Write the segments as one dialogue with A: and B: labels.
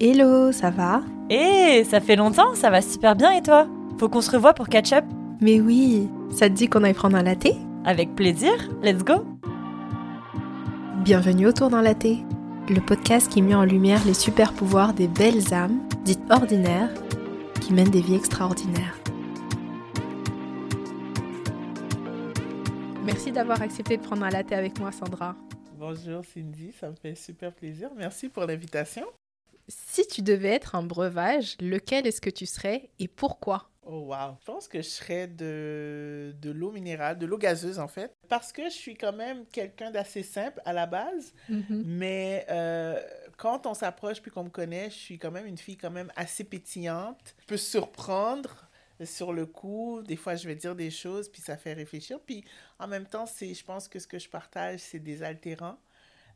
A: Hello, ça va?
B: Hé, ça fait longtemps, ça va super bien et toi? Faut qu'on se revoie pour catch up
A: Mais oui, ça te dit qu'on aille prendre un latte?
B: Avec plaisir, let's go
A: Bienvenue autour d'un latte, le podcast qui met en lumière les super pouvoirs des belles âmes, dites ordinaires, qui mènent des vies extraordinaires. Merci d'avoir accepté de prendre un latte avec moi, Sandra.
C: Bonjour Cindy, ça me fait super plaisir. Merci pour l'invitation.
A: Si tu devais être un breuvage, lequel est-ce que tu serais et pourquoi?
C: Oh wow. Je pense que je serais de, de l'eau minérale, de l'eau gazeuse en fait, parce que je suis quand même quelqu'un d'assez simple à la base,
A: Mhm.
C: mais euh, quand on s'approche puis qu'on me connaît, je suis quand même une fille quand même assez pétillante. Je peux surprendre sur le coup, des fois je vais dire des choses puis ça fait réfléchir, puis en même temps, c'est, je pense que ce que je partage, c'est des altérants.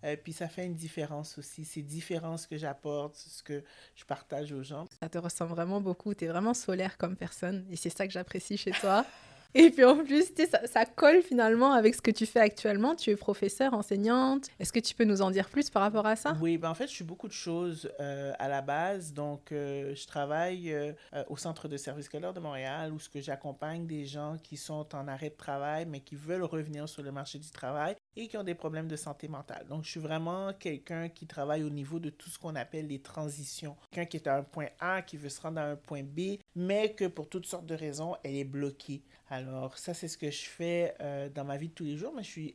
C: Euh, puis ça fait une différence aussi. C'est différent ce que j'apporte, ce que je partage aux gens.
A: Ça te ressemble vraiment beaucoup, tu es vraiment solaire comme personne et c'est ça que j'apprécie chez toi. Et puis en plus, ça, ça colle finalement avec ce que tu fais actuellement. Tu es professeure, enseignante. Est-ce que tu peux nous en dire plus par rapport à ça?
C: Oui, ben en fait, je suis beaucoup de choses euh, à la base. Donc, euh, je travaille euh, au Centre de service scolaire de Montréal où ce que j'accompagne des gens qui sont en arrêt de travail, mais qui veulent revenir sur le marché du travail et qui ont des problèmes de santé mentale. Donc, je suis vraiment quelqu'un qui travaille au niveau de tout ce qu'on appelle les transitions. Quelqu'un qui est à un point A, qui veut se rendre à un point B, mais que pour toutes sortes de raisons, elle est bloquée. Alors, ça, c'est ce que je fais euh, dans ma vie de tous les jours, mais je suis,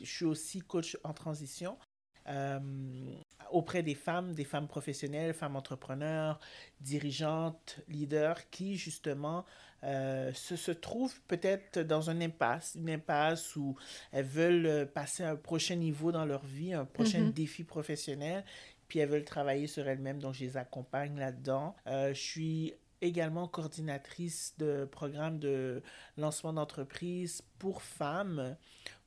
C: je suis aussi coach en transition. Euh, auprès des femmes, des femmes professionnelles, femmes entrepreneurs, dirigeantes, leaders, qui justement euh, se, se trouvent peut-être dans un impasse, une impasse où elles veulent euh, passer à un prochain niveau dans leur vie, un prochain
A: Mhm.
C: défi professionnel, puis elles veulent travailler sur elles-mêmes, donc je les accompagne là-dedans. Euh, je suis également coordinatrice de programme de lancement d'entreprise pour femmes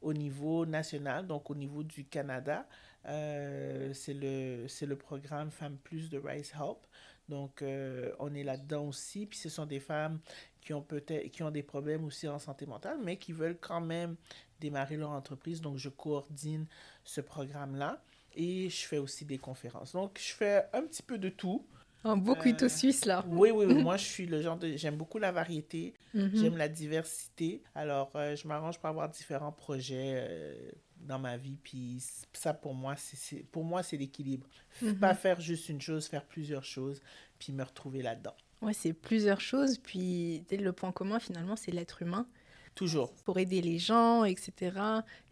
C: au niveau national, donc au niveau du Canada. Euh, c'est le, le programme Femmes Plus de Rise Help. Donc, euh, on est là-dedans aussi. Puis, ce sont des femmes qui ont peut-être qui ont des problèmes aussi en santé mentale, mais qui veulent quand même démarrer leur entreprise. Donc, je coordonne ce programme-là et je fais aussi des conférences. Donc, je fais un petit peu de tout.
A: Un beau couteau
C: Euh,
A: suisse là.
C: Oui, oui, oui. Moi, je suis le genre de... J'aime beaucoup la variété.
A: Mhm.
C: J'aime la diversité. Alors, euh, je m'arrange pour avoir différents projets euh, dans ma vie. Puis ça, pour moi, c'est, pour moi, c'est l'équilibre.
A: Mhm.
C: Pas faire juste une chose, faire plusieurs choses, puis me retrouver là-dedans.
A: Ouais, c'est plusieurs choses. Puis le point commun finalement, c'est l'être humain.
C: Toujours.
A: Pour aider les gens, etc.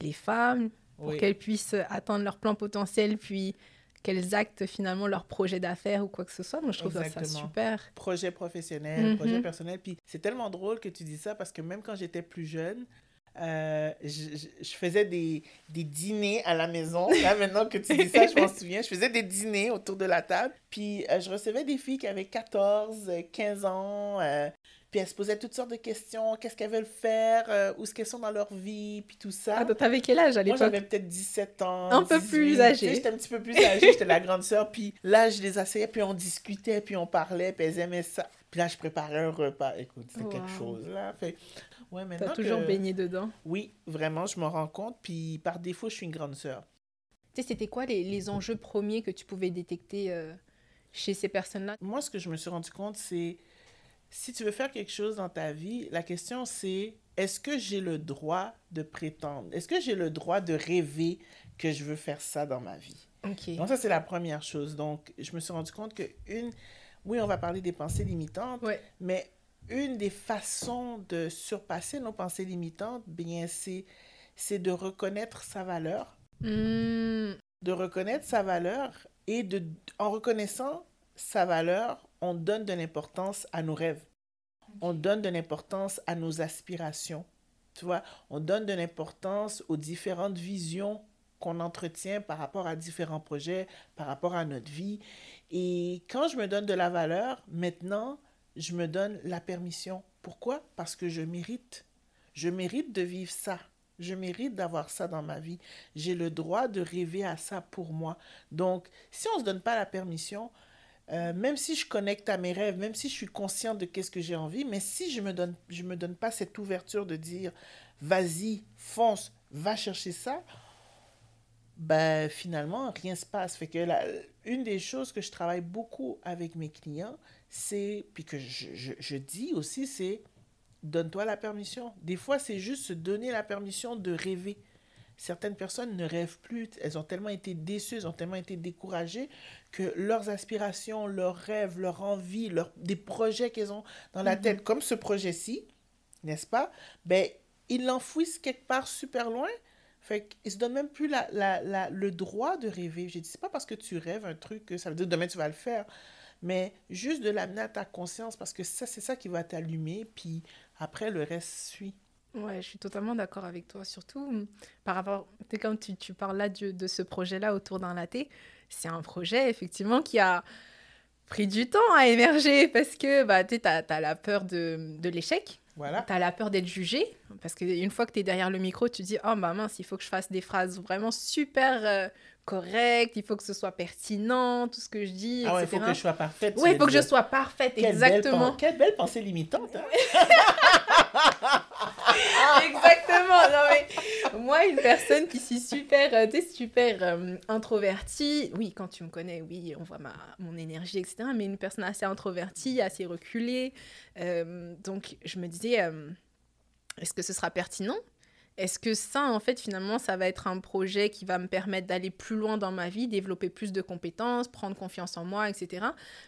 A: Les femmes, pour
C: Oui.
A: qu'elles puissent atteindre leur plan potentiel, puis qu'elles actent finalement leur projet d'affaires ou quoi que ce soit. Donc je trouve ça, super.
C: Projet professionnel,
A: Mhm.
C: projet personnel. Puis c'est tellement drôle que tu dis ça parce que même quand j'étais plus jeune, euh, je, faisais des, des dîners à la maison. Là, maintenant que tu dis ça, je m'en souviens. Je faisais des dîners autour de la table. Puis euh, je recevais des filles qui avaient 14, euh, 15 ans. euh, puis elles se posaient toutes sortes de questions. Qu'est-ce qu'elles veulent faire? euh, où est-ce qu'elles sont dans leur vie? Puis tout ça.
A: Ah, donc t'avais quel âge à
C: Moi,
A: l'époque?
C: j'avais peut-être 17 ans.
A: Un peu plus
C: 18,
A: âgée.
C: J'étais un petit peu plus âgée, j'étais la grande sœur. Puis là, je les asseyais, puis on discutait, puis on parlait, puis elles aimaient ça. Puis là, je préparais un repas. Écoute, c'est quelque chose, là. Fait... Ouais, maintenant
A: T'as toujours
C: que-
A: baigné dedans.
C: Oui, vraiment, je m'en rends compte. Puis par défaut, je suis une grande sœur.
A: Tu sais, c'était quoi les, les enjeux premiers que tu pouvais détecter euh, chez ces personnes-là?
C: Moi, ce que je me suis rendu compte, c'est si tu veux faire quelque chose dans ta vie, la question c'est est-ce que j'ai le droit de prétendre? Est-ce que j'ai le droit de rêver que je veux faire ça dans ma vie?
A: Ok.
C: Donc ça, c'est la première chose. Donc, je me suis rendu compte que une, oui, on va parler des pensées limitantes,
A: Ouais.
C: mais une des façons de surpasser nos pensées limitantes, bien, c'est, c'est de reconnaître sa valeur,
A: Hmm,
C: de reconnaître sa valeur et de, en reconnaissant sa valeur, on donne de l'importance à nos rêves. On donne de l'importance à nos aspirations. Tu vois, on donne de l'importance aux différentes visions qu'on entretient par rapport à différents projets, par rapport à notre vie. Et quand je me donne de la valeur, maintenant, je me donne la permission. Pourquoi? Parce que je mérite. Je mérite de vivre ça. Je mérite d'avoir ça dans ma vie. J'ai le droit de rêver à ça pour moi. Donc, si on ne se donne pas la permission, euh, même si je connecte à mes rêves, même si je suis consciente de qu'est-ce que j'ai envie, mais si je me donne, je me donne pas cette ouverture de dire, vas-y, fonce, va chercher ça, ben, finalement, rien se passe. Fait que une des choses que je travaille beaucoup avec mes clients, c'est, puis que je, je, je dis aussi, c'est donne-toi la permission. Des fois, c'est juste se donner la permission de rêver. Certaines personnes ne rêvent plus, elles ont tellement été déçues, elles ont tellement été découragées que leurs aspirations, leurs rêves, leurs envies, leurs, des projets qu'elles ont dans la tête, comme ce projet-ci, n'est-ce pas? Ben, ils l'enfouissent quelque part super loin. Fait qu'ils se donnent même plus la, la, la, le droit de rêver. Je dis, c'est pas parce que tu rêves un truc que ça veut dire que demain tu vas le faire, mais juste de l'amener à ta conscience parce que ça, c'est ça qui va t'allumer, puis après, le reste suit.
A: Ouais, je suis totalement d'accord avec toi. Surtout hum, par rapport, quand tu, tu parles là de, de ce projet-là autour d'un latte, c'est un projet effectivement qui a pris du temps à émerger parce que bah, tu as, as, la peur de, de l'échec.
C: Voilà.
A: Tu as la peur d'être jugé. Parce qu'une fois que tu es derrière le micro, tu te dis Oh, bah mince, il faut que je fasse des phrases vraiment super euh, correctes, il faut que ce soit pertinent, tout ce que je dis.
C: Ah ouais, il faut que je sois parfaite.
A: Oui, il faut que je sois parfaite,
C: Quelle
A: exactement.
C: Belle Quelle belle pensée limitante. Hein?
A: Moi, une personne qui suis super, euh, super euh, introvertie. Oui, quand tu me connais, oui, on voit ma, mon énergie, etc. Mais une personne assez introvertie, assez reculée. Euh, donc, je me disais, euh, est-ce que ce sera pertinent? Est-ce que ça, en fait, finalement, ça va être un projet qui va me permettre d'aller plus loin dans ma vie, développer plus de compétences, prendre confiance en moi, etc.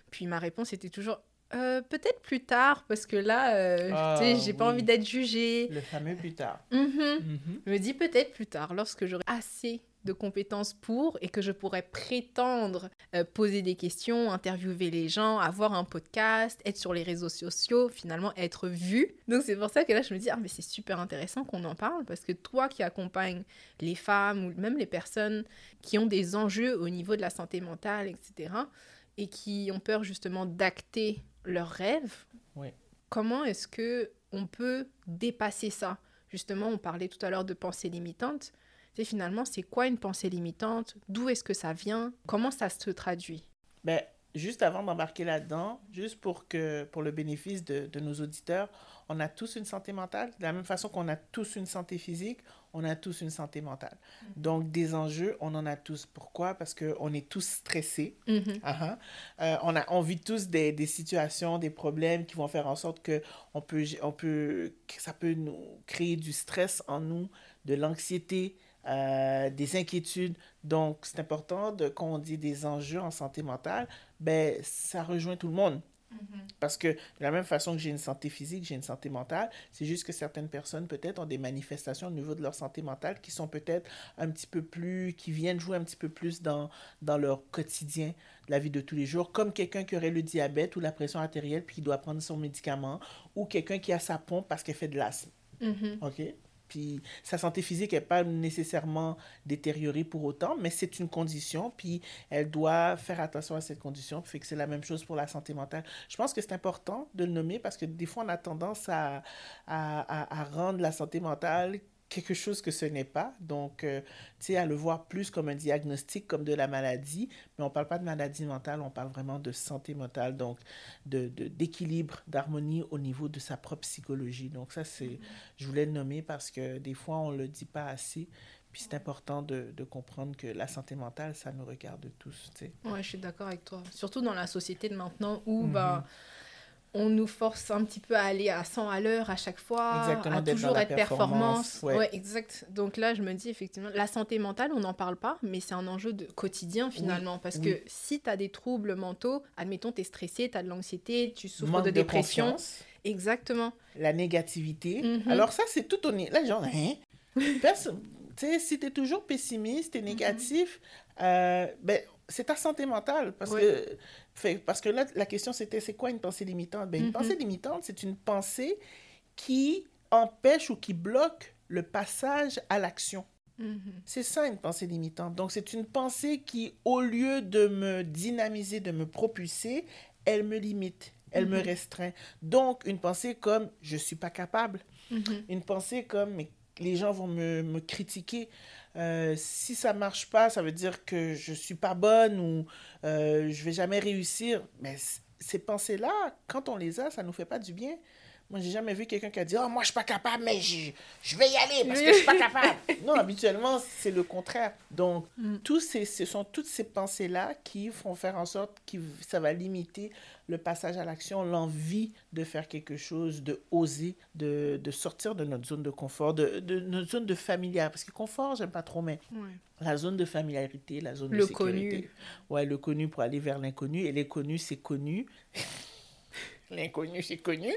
A: Puis ma réponse était toujours euh, peut-être plus tard, parce que là, euh,
C: Ah,
A: j'ai pas envie d'être jugée.
C: Le fameux plus tard.
A: Mhm.
C: Mhm.
A: Je me dis peut-être plus tard, lorsque j'aurai assez de compétences pour et que je pourrais prétendre euh, poser des questions, interviewer les gens, avoir un podcast, être sur les réseaux sociaux, finalement être vu. Donc c'est pour ça que là je me dis ah mais c'est super intéressant qu'on en parle parce que toi qui accompagnes les femmes ou même les personnes qui ont des enjeux au niveau de la santé mentale, etc. et qui ont peur justement d'acter leurs rêves,
C: Oui.
A: comment est-ce que on peut dépasser ça? Justement, on parlait tout à l'heure de pensée limitante. Sais, finalement, c'est quoi une pensée limitante? D'où est-ce que ça vient? Comment ça se traduit?
C: Ben, juste avant d'embarquer là-dedans, juste pour, que, pour le bénéfice de, de, nos auditeurs, on a tous une santé mentale. De la même façon qu'on a tous une santé physique, on a tous une santé mentale. Donc, des enjeux, on en a tous. Pourquoi? Parce qu'on est tous stressés.
A: mm -hmm.
C: Uh -huh. euh, on, a, on vit tous des, des, situations, des problèmes qui vont faire en sorte que, on peut, on peut, que ça peut nous créer du stress en nous, de l'anxiété, euh, des inquiétudes. Donc, c'est important de, quand on dit des enjeux en santé mentale, ben, ça rejoint tout le monde. -hmm. Parce que de la même façon que j'ai une santé physique, j'ai une santé mentale, c'est juste que certaines personnes peut-être ont des manifestations au niveau de leur santé mentale qui sont peut-être un petit peu plus, qui viennent jouer un petit peu plus dans, dans leur quotidien, la vie de tous les jours, comme quelqu'un qui aurait le diabète ou la pression artérielle puis qui doit prendre son médicament, ou quelqu'un qui a sa pompe parce qu'elle fait de l'asthme.
A: Mm -hmm.
C: OK? Puis sa santé physique n'est pas nécessairement détériorée pour autant, mais c'est une condition, puis elle doit faire attention à cette condition. Fait que c'est la même chose pour la santé mentale. Je pense que c'est important de le nommer parce que des fois, on a tendance à, à rendre la santé mentale quelque chose que ce n'est pas. Donc, euh, tu sais, à le voir plus comme un diagnostic, comme de la maladie. Mais on ne parle pas de maladie mentale, on parle vraiment de santé mentale, donc d'équilibre, de, d'harmonie au niveau de sa propre psychologie. Donc, ça, c'est, je voulais le nommer parce que des fois, on ne le dit pas assez. Puis c'est important de, de, comprendre que la santé mentale, ça nous regarde tous. Tu sais.
A: Ouais, je suis d'accord avec toi. Surtout dans la société de maintenant où, mm -hmm. ben, on nous force un petit peu à aller à 100 à l'heure à chaque fois,
C: Exactement,
A: à toujours être performance.
C: performance. Ouais.
A: ouais. exact. Donc là, je me dis effectivement, la santé mentale, on n'en parle pas, mais c'est un enjeu de quotidien finalement.
C: Oui,
A: parce
C: oui.
A: que si tu as des troubles mentaux, admettons, tu es stressé, tu as de l'anxiété, tu souffres
C: Manque
A: de dépression. exactement.
C: la négativité.
A: Mhm.
C: Alors ça, c'est tout au nez. Là, genre, hein? Personne- tu sais, si tu es toujours pessimiste et négatif, euh, ben, c'est ta santé mentale. Parce,
A: Oui.
C: que, fait, parce que là, la question, c'était, c'est quoi une pensée limitante? Ben, une
A: Mhm.
C: pensée limitante, c'est une pensée qui empêche ou qui bloque le passage à l'action.
A: Mhm.
C: C'est ça une pensée limitante. Donc c'est une pensée qui, au lieu de me dynamiser, de me propulser, elle me limite, elle me
A: Mhm.
C: restreint. Donc une pensée comme je suis pas capable, une pensée comme mais les gens vont me, me critiquer. Euh, si ça marche pas, ça veut dire que je suis pas bonne ou euh, je vais jamais réussir. Mais ces pensées-là, quand on les a, ça nous fait pas du bien Moi, j'ai jamais vu quelqu'un qui a dit Oh, moi, je suis pas capable, mais je, je vais y aller parce que je suis pas capable. non, habituellement, c'est le contraire. Donc,
A: Mm.
C: tous ces, ce sont toutes ces pensées-là qui font faire en sorte que ça va limiter le passage à l'action, l'envie de faire quelque chose, de oser, de, de sortir de notre zone de confort, de, de notre zone de familiarité. Parce que confort, j'aime pas trop, mais
A: Ouais.
C: la zone de familiarité, la zone de
A: Le
C: sécurité.
A: connu.
C: Ouais, le connu pour aller vers l'inconnu. Et l'inconnu, c'est connu. L'inconnu, c'est connu.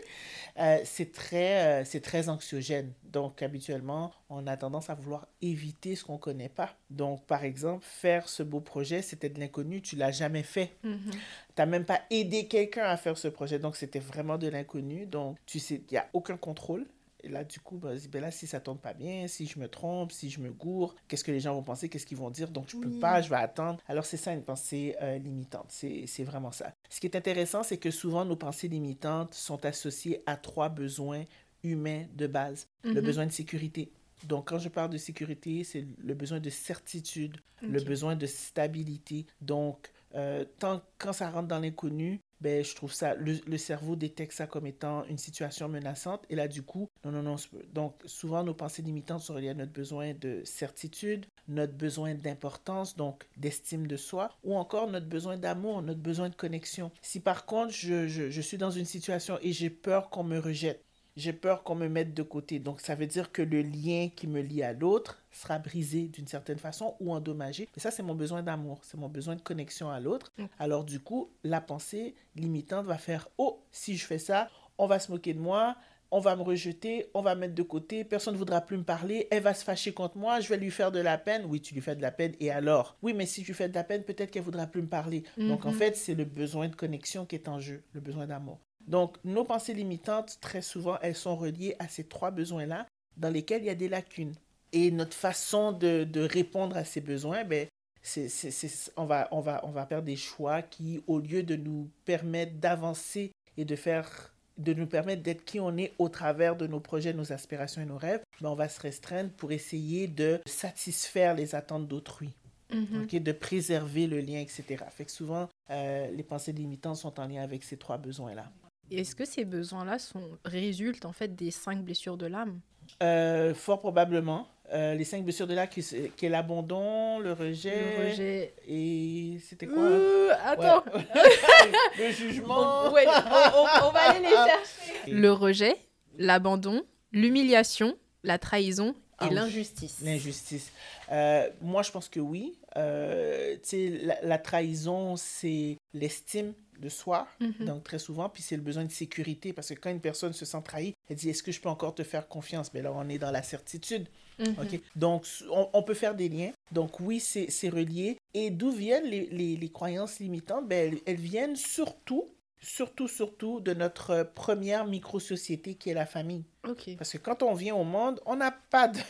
C: Euh, c'est très, euh, c'est très anxiogène. Donc, habituellement, on a tendance à vouloir éviter ce qu'on ne connaît pas. Donc, par exemple, faire ce beau projet, c'était de l'inconnu. Tu l'as jamais fait.
A: Mhm.
C: Tu n'as même pas aidé quelqu'un à faire ce projet. Donc, c'était vraiment de l'inconnu. Donc, tu sais, il n'y a aucun contrôle. Et là, du coup, bah, ben là, si ça tombe pas bien, si je me trompe, si je me gourre, qu'est-ce que les gens vont penser, qu'est-ce qu'ils vont dire, donc je peux
A: Oui.
C: pas, je vais attendre. Alors, c'est ça une pensée euh, limitante, c'est vraiment ça. Ce qui est intéressant, c'est que souvent, nos pensées limitantes sont associées à trois besoins humains de base. Le
A: Mhm.
C: besoin de sécurité. Donc, quand je parle de sécurité, c'est le besoin de certitude, le besoin de stabilité. Donc, euh, tant, quand ça rentre dans l'inconnu, ben, je trouve ça, le, cerveau détecte ça comme étant une situation menaçante. Et là, du coup, non, non, non. Donc, souvent, nos pensées limitantes sont reliées à notre besoin de certitude, notre besoin d'importance, donc d'estime de soi, ou encore notre besoin d'amour, notre besoin de connexion. Si par contre, je, je suis dans une situation et j'ai peur qu'on me rejette, j'ai peur qu'on me mette de côté. Donc, ça veut dire que le lien qui me lie à l'autre sera brisé d'une certaine façon ou endommagé. Et ça, c'est mon besoin d'amour, c'est mon besoin de connexion à l'autre. Alors, du coup, la pensée limitante va faire Oh, si je fais ça, on va se moquer de moi. On va me rejeter, on va me mettre de côté, personne ne voudra plus me parler, elle va se fâcher contre moi, je vais lui faire de la peine. Oui, tu lui fais de la peine, et alors? Oui, mais si tu fais de la peine, peut-être qu'elle voudra plus me parler. Donc, en fait, c'est le besoin de connexion qui est en jeu, le besoin d'amour. Donc, nos pensées limitantes, très souvent, elles sont reliées à ces trois besoins-là, dans lesquels il y a des lacunes. Et notre façon de, de répondre à ces besoins, ben, c'est, c'est- c'est- on, va, on, va, on va faire des choix qui, au lieu de nous permettre d'avancer et de faire de nous permettre d'être qui on est au travers de nos projets, nos aspirations et nos rêves, ben, on va se restreindre pour essayer de satisfaire les attentes d'autrui.
A: Mhm.
C: Ok, de préserver le lien, etc. Fait que souvent, euh, les pensées limitantes sont en lien avec ces trois besoins-là.
A: Est-ce que ces besoins-là sont résultent en fait des cinq blessures de l'âme?
C: Euh, fort probablement. Euh, les cinq blessures de là, qui, qui est l'abandon, le rejet,
A: Le rejet.
C: et c'était quoi?
A: Euh, attends.
C: Ouais. Le jugement.
A: On, ouais, on- on- on va aller les chercher. Le rejet, l'abandon, l'humiliation, la trahison et
C: Ah
A: l'injustice.
C: L'injustice. Moi, je pense que oui. La, la trahison, c'est l'estime de soi,
A: Mhm.
C: donc très souvent, puis c'est le besoin de sécurité, parce que quand une personne se sent trahie, elle dit, est-ce que je peux encore te faire confiance? Mais là, on est dans la certitude.
A: Mhm.
C: OK? Donc, on, on peut faire des liens. Donc, oui, c'est relié. Et d'où viennent les, les- les croyances limitantes? Ben, elles, elles viennent surtout, surtout, surtout de notre première micro-société qui est la famille.
A: Ok.
C: Parce que quand on vient au monde, on n'a pas de...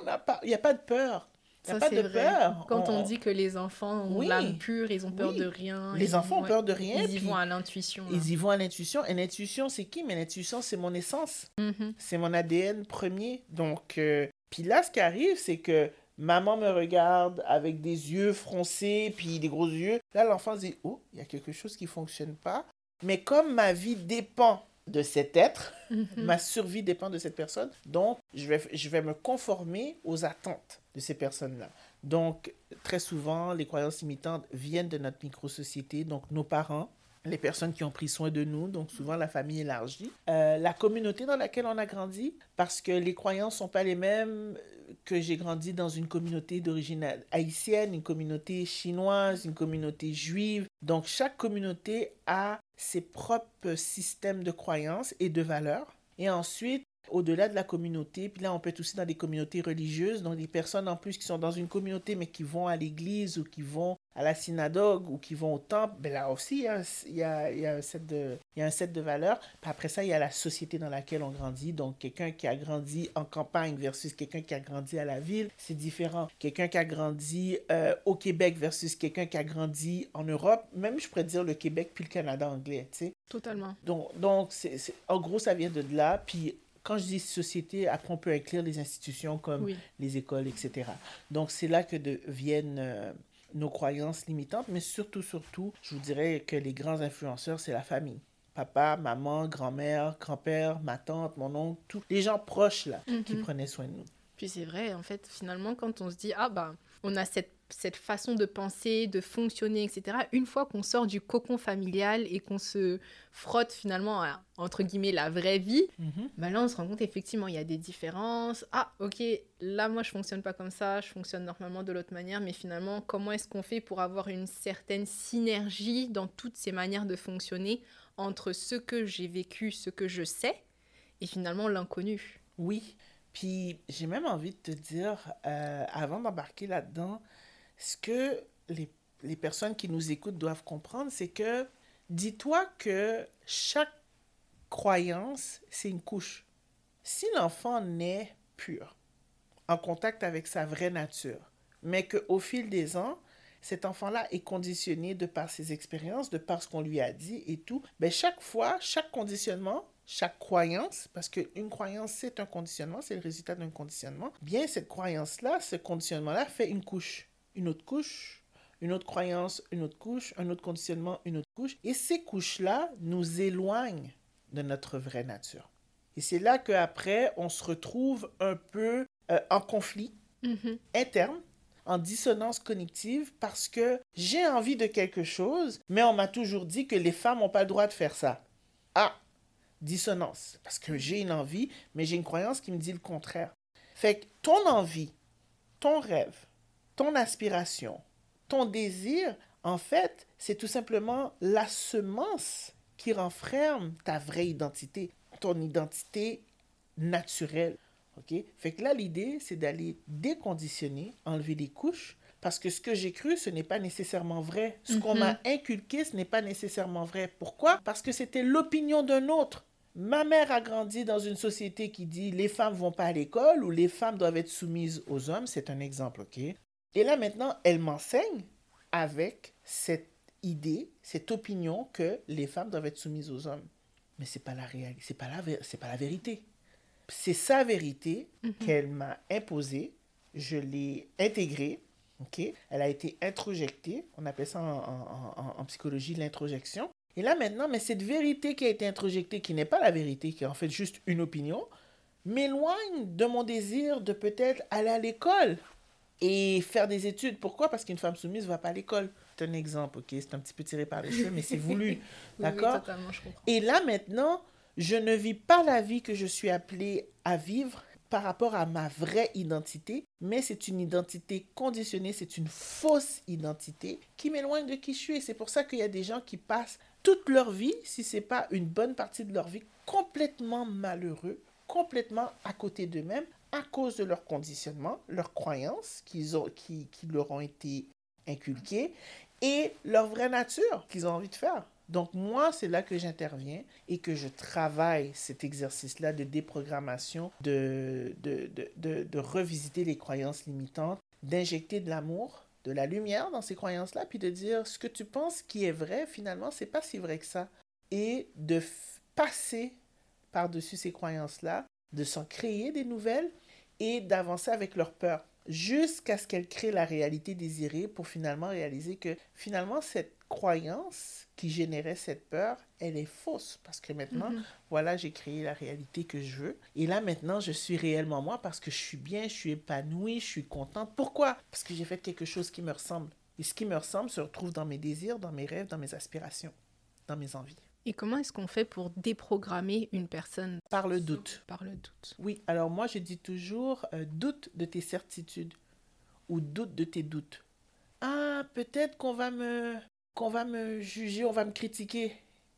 C: On n'a pas... Il n'y a pas de peur.
A: Ça,
C: pas de
A: vrai.
C: peur.
A: Quand on, dit que les enfants ont
C: Oui.
A: l'âme pure, ils ont peur
C: Oui.
A: de rien.
C: Les enfants ont
A: ouais.
C: peur de rien.
A: Ils y vont à l'intuition.
C: Ils y vont à l'intuition. Et l'intuition, c'est qui? Mais l'intuition, c'est mon essence.
A: Mhm.
C: c'est mon ADN premier. Donc, euh, puis là, ce qui arrive, c'est que maman me regarde avec des yeux froncés, puis des gros yeux. Là, l'enfant se dit, oh, il y a quelque chose qui fonctionne pas. Mais comme ma vie dépend de cet être,
A: Mhm.
C: ma survie dépend de cette personne, donc je vais, je vais me conformer aux attentes de ces personnes-là. Donc, très souvent, les croyances limitantes viennent de notre micro-société, donc nos parents, les personnes qui ont pris soin de nous, donc souvent la famille élargie, euh, la communauté dans laquelle on a grandi, parce que les croyances sont pas les mêmes que j'ai grandi dans une communauté d'origine haïtienne, une communauté chinoise, une communauté juive. Donc chaque communauté a ses propres systèmes de croyances et de valeurs. Et ensuite, au-delà de la communauté, puis là on peut être aussi dans des communautés religieuses, donc des personnes en plus qui sont dans une communauté mais qui vont à l'église ou qui vont à la synagogue ou qui vont au temple, ben là aussi il y a, un- il y a, il y a un set de, il y a un set de valeurs. Puis après ça, il y a la société dans laquelle on grandit. Donc quelqu'un qui a grandi en campagne versus quelqu'un qui a grandi à la ville, c'est différent. Quelqu'un qui a grandi euh, au Québec versus quelqu'un qui a grandi en Europe, même je pourrais dire le Québec puis le Canada anglais, tu sais.
A: Totalement.
C: Donc, donc c'est, c'est- en gros, ça vient de là. Puis, quand je dis société, après, on peut inclure les institutions comme
A: Oui.
C: les écoles, etc. Donc, c'est là que de- viennent euh, nos croyances limitantes. Mais surtout, surtout, je vous dirais que les grands influenceurs, c'est la famille. papa, maman, grand-mère, grand-père, ma tante, mon oncle, tous les gens proches là qui
A: Mhm.
C: prenaient soin de nous.
A: Puis c'est vrai, en fait, finalement, quand on se dit, ah bah, on a cette, cette façon de penser, de fonctionner, etc., une fois qu'on sort du cocon familial et qu'on se frotte finalement à, entre guillemets, la vraie vie, bah là, on se rend compte, effectivement, il y a des différences. Ah, ok, là, moi, je fonctionne pas comme ça, je fonctionne normalement de l'autre manière, mais finalement, comment est-ce qu'on fait pour avoir une certaine synergie dans toutes ces manières de fonctionner entre ce que j'ai vécu, ce que je sais, et finalement l'inconnu?
C: Oui, puis j'ai même envie de te dire, euh, avant d'embarquer là-dedans, ce que les, les personnes qui nous écoutent doivent comprendre, c'est que dis-toi que chaque croyance, c'est une couche. Si l'enfant naît pur, en contact avec sa vraie nature, mais qu'au fil des ans, cet enfant-là est conditionné de par ses expériences, de par ce qu'on lui a dit et tout, ben chaque fois, chaque conditionnement, chaque croyance, parce qu'une croyance, c'est un conditionnement, c'est le résultat d'un conditionnement, bien cette croyance-là, ce conditionnement-là fait une couche, une autre couche, une autre croyance, une autre couche, un autre conditionnement, une autre couche. Et ces couches-là nous éloignent de notre vraie nature. Et c'est là qu'après, on se retrouve un peu euh, en conflit
A: Mhm.
C: interne, en dissonance cognitive, parce que j'ai envie de quelque chose, mais on m'a toujours dit que les femmes n'ont pas le droit de faire ça. Ah, dissonance, parce que j'ai une envie, mais j'ai une croyance qui me dit le contraire. Fait que ton envie, ton rêve, ton aspiration, ton désir, en fait, c'est tout simplement la semence qui renferme ta vraie identité, ton identité naturelle. OK? Fait que là, l'idée, c'est d'aller déconditionner, enlever des couches, parce que ce que j'ai cru, ce n'est pas nécessairement vrai. Ce qu'on
A: Mhm.
C: m'a inculqué, ce n'est pas nécessairement vrai. Pourquoi? Parce que c'était l'opinion d'un autre. Ma mère a grandi dans une société qui dit les femmes vont pas à l'école ou les femmes doivent être soumises aux hommes. C'est un exemple, OK? Et là, maintenant, elle m'enseigne avec cette idée, cette opinion que les femmes doivent être soumises aux hommes. Mais c'est pas la réalité, c'est pas la vé- c'est pas la vérité. C'est sa vérité qu'elle m'a imposée, je l'ai intégrée, ok? Elle a été introjectée, on appelle ça en, en- en- en psychologie l'introjection. Et là maintenant, mais cette vérité qui a été introjectée, qui n'est pas la vérité, qui est en fait juste une opinion, m'éloigne de mon désir de peut-être aller à l'école et faire des études. Pourquoi? Parce qu'une femme soumise ne va pas à l'école. C'est un exemple, ok? C'est un petit peu tiré par les cheveux, mais c'est voulu.
A: Oui, oui,
C: D'accord?
A: comprends.
C: Et là maintenant, je ne vis pas la vie que je suis appelée à vivre par rapport à ma vraie identité, mais c'est une identité conditionnée, c'est une fausse identité qui m'éloigne de qui je suis. Et c'est pour ça qu'il y a des gens qui passent toute leur vie, si ce n'est pas une bonne partie de leur vie, complètement malheureux, complètement à côté d'eux-mêmes à cause de leur conditionnement, leurs croyances qu'ils ont, qui, qui leur ont été inculquées et leur vraie nature qu'ils ont envie de faire. Donc moi, c'est là que j'interviens et que je travaille cet exercice-là de déprogrammation, de, de, de, de, revisiter les croyances limitantes, d'injecter de l'amour, de la lumière dans ces croyances-là, puis de dire ce que tu penses qui est vrai, finalement, c'est pas si vrai que ça. Et de passer par-dessus ces croyances-là, de s'en créer des nouvelles et d'avancer avec leur peur jusqu'à ce qu'elles créent la réalité désirée pour finalement réaliser que finalement cette croyance qui générait cette peur, elle est fausse parce que maintenant,
A: Mhm.
C: voilà, j'ai créé la réalité que je veux et là maintenant, je suis réellement moi parce que je suis bien, je suis épanouie, je suis contente. Pourquoi? Parce que j'ai fait quelque chose qui me ressemble. Et ce qui me ressemble se retrouve dans mes désirs, dans mes rêves, dans mes aspirations, dans mes envies.
A: Et comment est-ce qu'on fait pour déprogrammer une personne
C: Par le doute.
A: par le doute?
C: Oui, alors moi je dis toujours euh, doute de tes certitudes ou doute de tes doutes. Ah, peut-être qu'on va me qu'on va me juger, on va me critiquer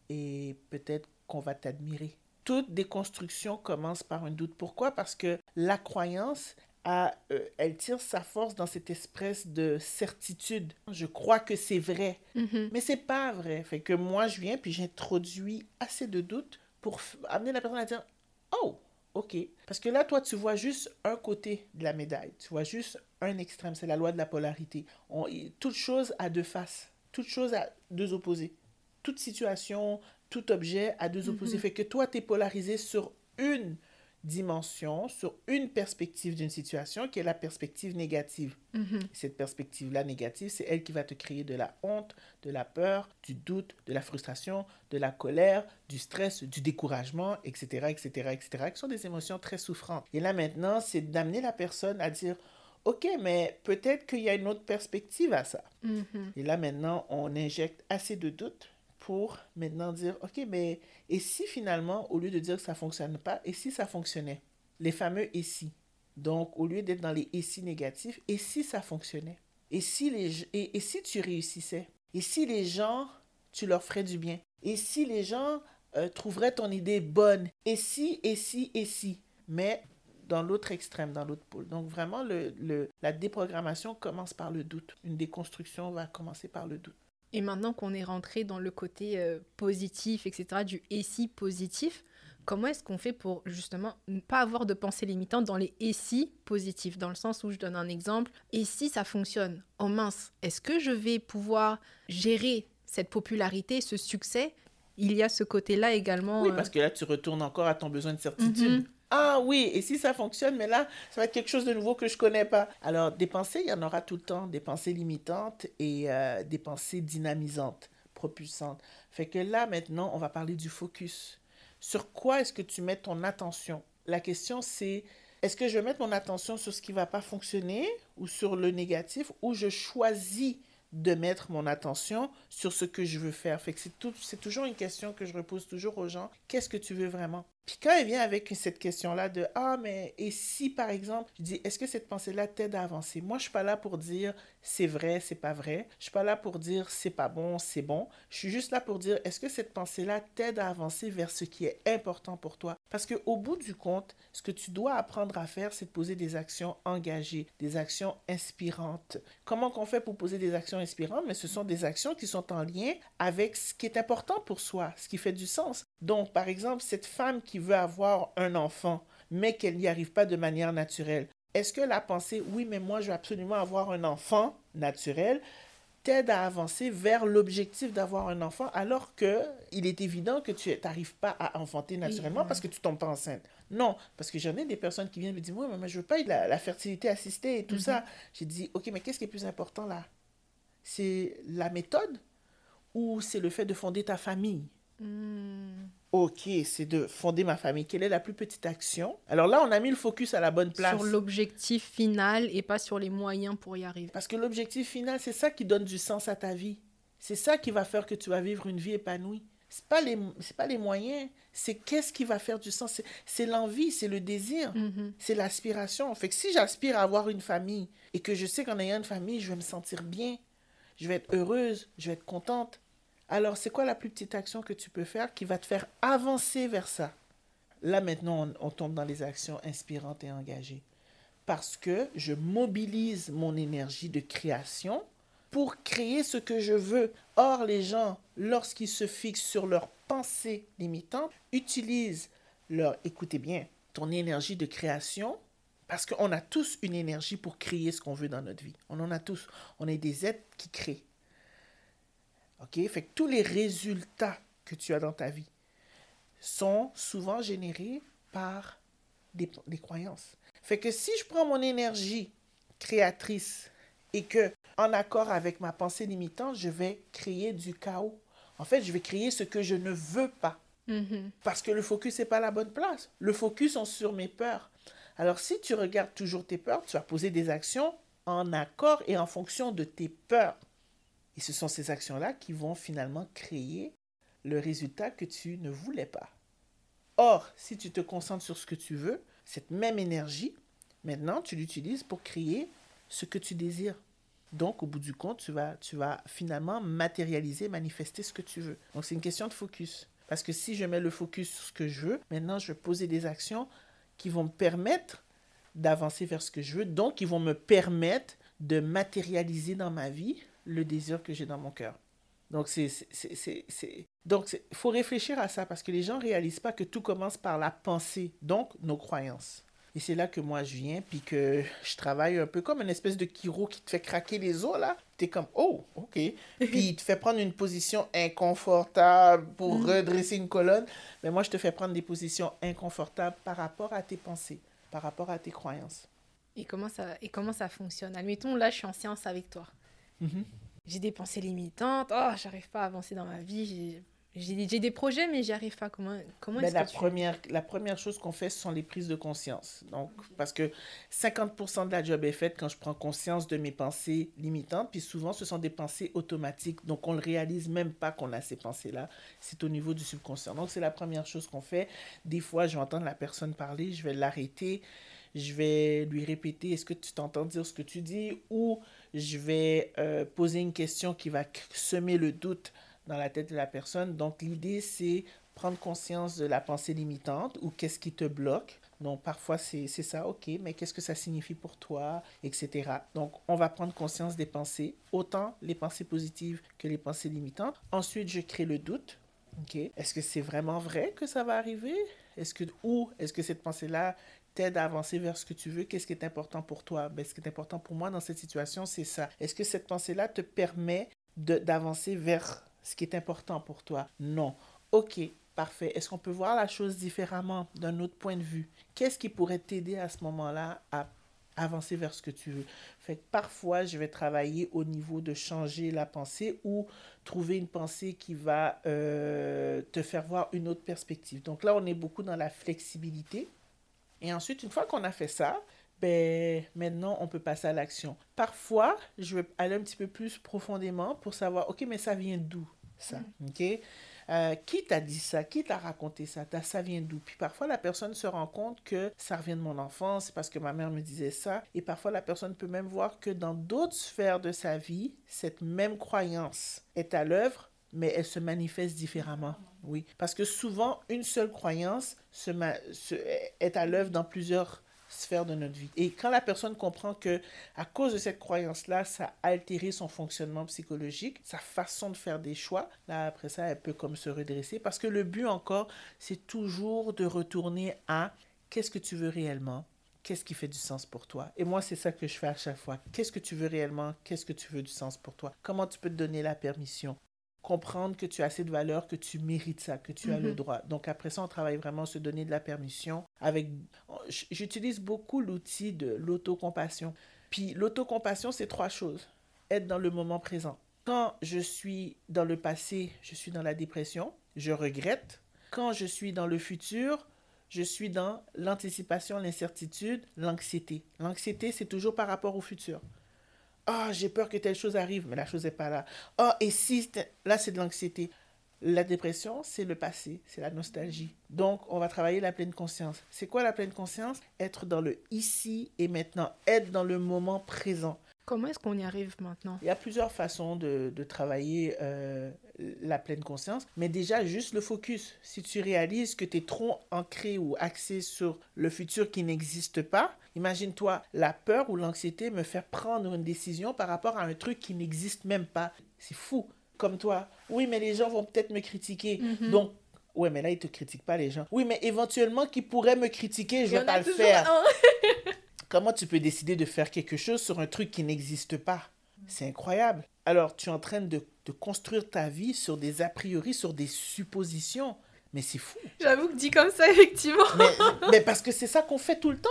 C: et peut-être qu'on va t'admirer. Toute déconstruction commence par un doute. Pourquoi? Parce que la croyance euh, elle tire sa force dans cette espèce de certitude. Je crois que c'est vrai.
A: Mhm.
C: Mais c'est pas vrai. Fait que moi, je viens puis j'introduis assez de doutes pour amener la personne à dire Oh, ok. Parce que là, toi, tu vois juste un côté de la médaille. Tu vois juste un extrême. C'est la loi de la polarité. On, toute chose a deux faces. Toute chose a deux opposés. Toute situation, tout objet a deux opposés.
A: Mhm.
C: Fait que toi, tu es polarisé sur une dimension, sur une perspective d'une situation qui est la perspective négative.
A: Mhm.
C: Cette perspective-là négative, c'est elle qui va te créer de la honte, de la peur, du doute, de la frustration, de la colère, du stress, du découragement, etc., etc., etc., qui sont des émotions très souffrantes. Et là maintenant, c'est d'amener la personne à dire, OK, mais peut-être qu'il y a une autre perspective à ça.
A: Mhm.
C: Et là maintenant, on injecte assez de doutes pour maintenant dire, OK, mais et si finalement, au lieu de dire que ça ne fonctionne pas, et si ça fonctionnait? Les fameux et si. Donc, au lieu d'être dans les et si négatifs, et si ça fonctionnait? Et si, les, et, si tu réussissais? Et si les gens, tu leur ferais du bien? Et si les gens euh, trouveraient ton idée bonne? Et si, et si, et si? Mais dans l'autre extrême, dans l'autre pôle. Donc vraiment, le, le, la déprogrammation commence par le doute. Une déconstruction va commencer par le doute.
A: Et maintenant qu'on est rentré dans le côté euh, positif, etc., du et si positif, comment est-ce qu'on fait pour justement ne pas avoir de pensée limitante dans les et si positifs Dans le sens où je donne un exemple, et si ça fonctionne? Oh mince, est-ce que je vais pouvoir gérer cette popularité, ce succès? Il y a ce côté-là également.
C: Oui,
A: euh,
C: parce que là, tu retournes encore à ton besoin de certitude.
A: Mhm.
C: Ah oui, et si ça fonctionne, mais là, ça va être quelque chose de nouveau que je connais pas. Alors, des pensées, il y en aura tout le temps, des pensées limitantes et euh, des pensées dynamisantes, propulsantes. Fait que là, maintenant, on va parler du focus. Sur quoi est-ce que tu mets ton attention? La question, c'est est-ce que je vais mettre mon attention sur ce qui va pas fonctionner ou sur le négatif ou je choisis de mettre mon attention sur ce que je veux faire? Fait que c'est c'est toujours une question que je repose toujours aux gens. Qu'est-ce que tu veux vraiment? Puis quand elle vient avec cette question-là de Ah, mais et si par exemple, je dis Est-ce que cette pensée-là t'aide à avancer? Moi, je suis pas là pour dire c'est vrai, c'est pas vrai. Je suis pas là pour dire c'est pas bon, c'est bon. Je suis juste là pour dire Est-ce que cette pensée-là t'aide à avancer vers ce qui est important pour toi? Parce que au bout du compte, ce que tu dois apprendre à faire, c'est de poser des actions engagées, des actions inspirantes. Comment qu'on fait pour poser des actions inspirantes? Mais ce sont des actions qui sont en lien avec ce qui est important pour soi, ce qui fait du sens. Donc, par exemple, cette femme qui veut avoir un enfant, mais qu'elle n'y arrive pas de manière naturelle, est-ce que la pensée, oui, mais moi, je veux absolument avoir un enfant naturel, t'aide à avancer vers l'objectif d'avoir un enfant, alors que il est évident que tu n'arrives pas à enfanter naturellement
A: Oui,
C: parce que tu tombes pas enceinte? Non, parce que j'en ai des personnes qui viennent me dire, oui, mais je veux pas la, la fertilité assistée et tout
A: Mhm.
C: ça. J'ai dit, ok, mais qu'est-ce qui est plus important là? C'est la méthode ou c'est le fait de fonder ta famille?
A: Hmm,
C: Ok, c'est de fonder ma famille. Quelle est la plus petite action? Alors là, on a mis le focus à la bonne place.
A: sur l'objectif final et pas sur les moyens pour y arriver.
C: Parce que l'objectif final, c'est ça qui donne du sens à ta vie. C'est ça qui va faire que tu vas vivre une vie épanouie. C'est pas les pas les moyens, c'est qu'est-ce qui va faire du sens, c'est- c'est l'envie, c'est le désir,
A: Mhm.
C: c'est l'aspiration. Fait que si j'aspire à avoir une famille et que je sais qu'en ayant une famille, je vais me sentir bien, je vais être heureuse, je vais être contente. Alors, c'est quoi la plus petite action que tu peux faire qui va te faire avancer vers ça? Là, maintenant, on, tombe dans les actions inspirantes et engagées. Parce que je mobilise mon énergie de création pour créer ce que je veux. Or, les gens, lorsqu'ils se fixent sur leurs pensées limitantes, utilisent leur, écoutez bien, ton énergie de création, parce qu'on a tous une énergie pour créer ce qu'on veut dans notre vie. On en a tous. On est des êtres qui créent. OK? Fait que tous les résultats que tu as dans ta vie sont souvent générés par des, des croyances. Fait que si je prends mon énergie créatrice et que, en accord avec ma pensée limitante, je vais créer du chaos. En fait, je vais créer ce que je ne veux pas.
A: Mhm.
C: Parce que le focus n'est pas la bonne place. Le focus est sur mes peurs. Alors, si tu regardes toujours tes peurs, tu vas poser des actions en accord et en fonction de tes peurs. Et ce sont ces actions-là qui vont finalement créer le résultat que tu ne voulais pas. Or, si tu te concentres sur ce que tu veux, cette même énergie, maintenant, tu l'utilises pour créer ce que tu désires. Donc, au bout du compte, tu vas, tu vas finalement matérialiser, manifester ce que tu veux. Donc, c'est une question de focus. Parce que si je mets le focus sur ce que je veux, maintenant, je vais poser des actions qui vont me permettre d'avancer vers ce que je veux, donc qui vont me permettre de matérialiser dans ma vie le désir que j'ai dans mon cœur. Donc, c'est, donc, c'est- faut réfléchir à ça parce que les gens ne réalisent pas que tout commence par la pensée, donc nos croyances. Et c'est là que moi je viens, puis que je travaille un peu comme une espèce de chiro qui te fait craquer les os, là. T'es comme, oh, ok. Puis il te fait prendre une position inconfortable pour
A: Mm.
C: redresser une colonne. Mais moi, je te fais prendre des positions inconfortables par rapport à tes pensées, par rapport à tes croyances.
A: Et comment ça, et comment ça fonctionne? Admettons, là, je suis en séance avec toi.
C: Mhm.
A: J'ai des pensées limitantes. Oh, j'arrive pas à avancer dans ma vie. J'ai- des projets, mais j'y arrive pas. Comment, comment
C: Ben,
A: est-ce
C: la,
A: que tu...
C: première, la première chose qu'on fait, ce sont les prises de conscience. Donc, parce que 50% de la job est faite quand je prends conscience de mes pensées limitantes, puis souvent, ce sont des pensées automatiques. Donc, on ne réalise même pas qu'on a ces pensées-là. C'est au niveau du subconscient. Donc, c'est la première chose qu'on fait. Des fois, je vais entendre la personne parler, je vais l'arrêter, je vais lui répéter, est-ce que tu t'entends dire ce que tu dis, ou je vais euh, poser une question qui va semer le doute dans la tête de la personne. Donc, l'idée, c'est prendre conscience de la pensée limitante ou qu'est-ce qui te bloque. Donc, parfois, c'est c'est ça, ok, mais qu'est-ce que ça signifie pour toi, etc. Donc, on va prendre conscience des pensées, autant les pensées positives que les pensées limitantes. Ensuite, je crée le doute. Ok, est-ce que c'est vraiment vrai que ça va arriver? Est-ce que, ou est-ce que cette pensée-là t'aide à avancer vers ce que tu veux? Qu'est-ce qui est important pour toi? Ben, ce qui est important pour moi dans cette situation, c'est ça. Est-ce que cette pensée-là te permet d'avancer vers ce qui est important pour toi? Non. Ok, parfait. Est-ce qu'on peut voir la chose différemment, d'un autre point de vue? Qu'est-ce qui pourrait t'aider à ce moment-là à avancer vers ce que tu veux? Parfois, je vais travailler au niveau de changer la pensée ou trouver une pensée qui va euh, te faire voir une autre perspective. Donc là, on est beaucoup dans la flexibilité. Et ensuite, une fois qu'on a fait ça, ben, maintenant, on peut passer à l'action. Parfois, je vais aller un petit peu plus profondément pour savoir, OK, mais ça vient d'où, ça? OK? Euh, qui t'a dit ça? Qui t'a raconté ça? Ça vient d'où? Puis parfois, la personne se rend compte que ça revient de mon enfance, c'est parce que ma mère me disait ça. Et parfois, la personne peut même voir que dans d'autres sphères de sa vie, cette même croyance est à l'œuvre, mais elle se manifeste différemment. Oui, parce que souvent, une seule croyance se se- est à l'œuvre dans plusieurs sphères de notre vie. Et quand la personne comprend que à cause de cette croyance-là, ça a altéré son fonctionnement psychologique, sa façon de faire des choix, là après ça, elle peut comme se redresser. Parce que le but encore, c'est toujours de retourner à qu'est-ce que tu veux réellement? Qu'est-ce qui fait du sens pour toi? Et moi, c'est ça que je fais à chaque fois. Qu'est-ce que tu veux réellement? Qu'est-ce que tu veux du sens pour toi? Comment tu peux te donner la permission? Comprendre que tu as assez de valeur, que tu mérites ça, que tu as le
A: Mhm.
C: droit. Donc après ça, on travaille vraiment se donner de la permission avec... J'utilise beaucoup l'outil de l'autocompassion. Puis l'autocompassion, c'est trois choses. Être dans le moment présent. Quand je suis dans le passé, je suis dans la dépression, je regrette. Quand je suis dans le futur, je suis dans l'anticipation, l'incertitude, l'anxiété. L'anxiété, c'est toujours par rapport au futur. Ah, j'ai peur que telle chose arrive, mais la chose n'est pas là. Ah, et si, là, c'est de l'anxiété. La dépression, c'est le passé, c'est la nostalgie. Donc, on va travailler la pleine conscience. C'est quoi la pleine conscience? Être dans le ici et maintenant, être dans le moment présent.
A: Comment est-ce qu'on y arrive maintenant?
C: Il y a plusieurs façons de, de travailler euh, la pleine conscience, mais déjà juste le focus. Si tu réalises que tu es trop ancré ou axé sur le futur qui n'existe pas, imagine-toi la peur ou l'anxiété me faire prendre une décision par rapport à un truc qui n'existe même pas. C'est fou. Comme toi, oui, mais les gens vont peut-être me critiquer.
A: Mhm.
C: Donc, ouais, mais là, ils te critiquent pas, les gens. Oui, mais éventuellement, qui pourraient me critiquer, je
A: y
C: vais pas le faire. Comment tu peux décider de faire quelque chose sur un truc qui n'existe pas? C'est incroyable. Alors, tu es en train de, de construire ta vie sur des a priori, sur des suppositions. Mais c'est fou.
A: J'avoue que dit comme ça, effectivement.
C: Mais, mais parce que c'est ça qu'on fait tout le temps.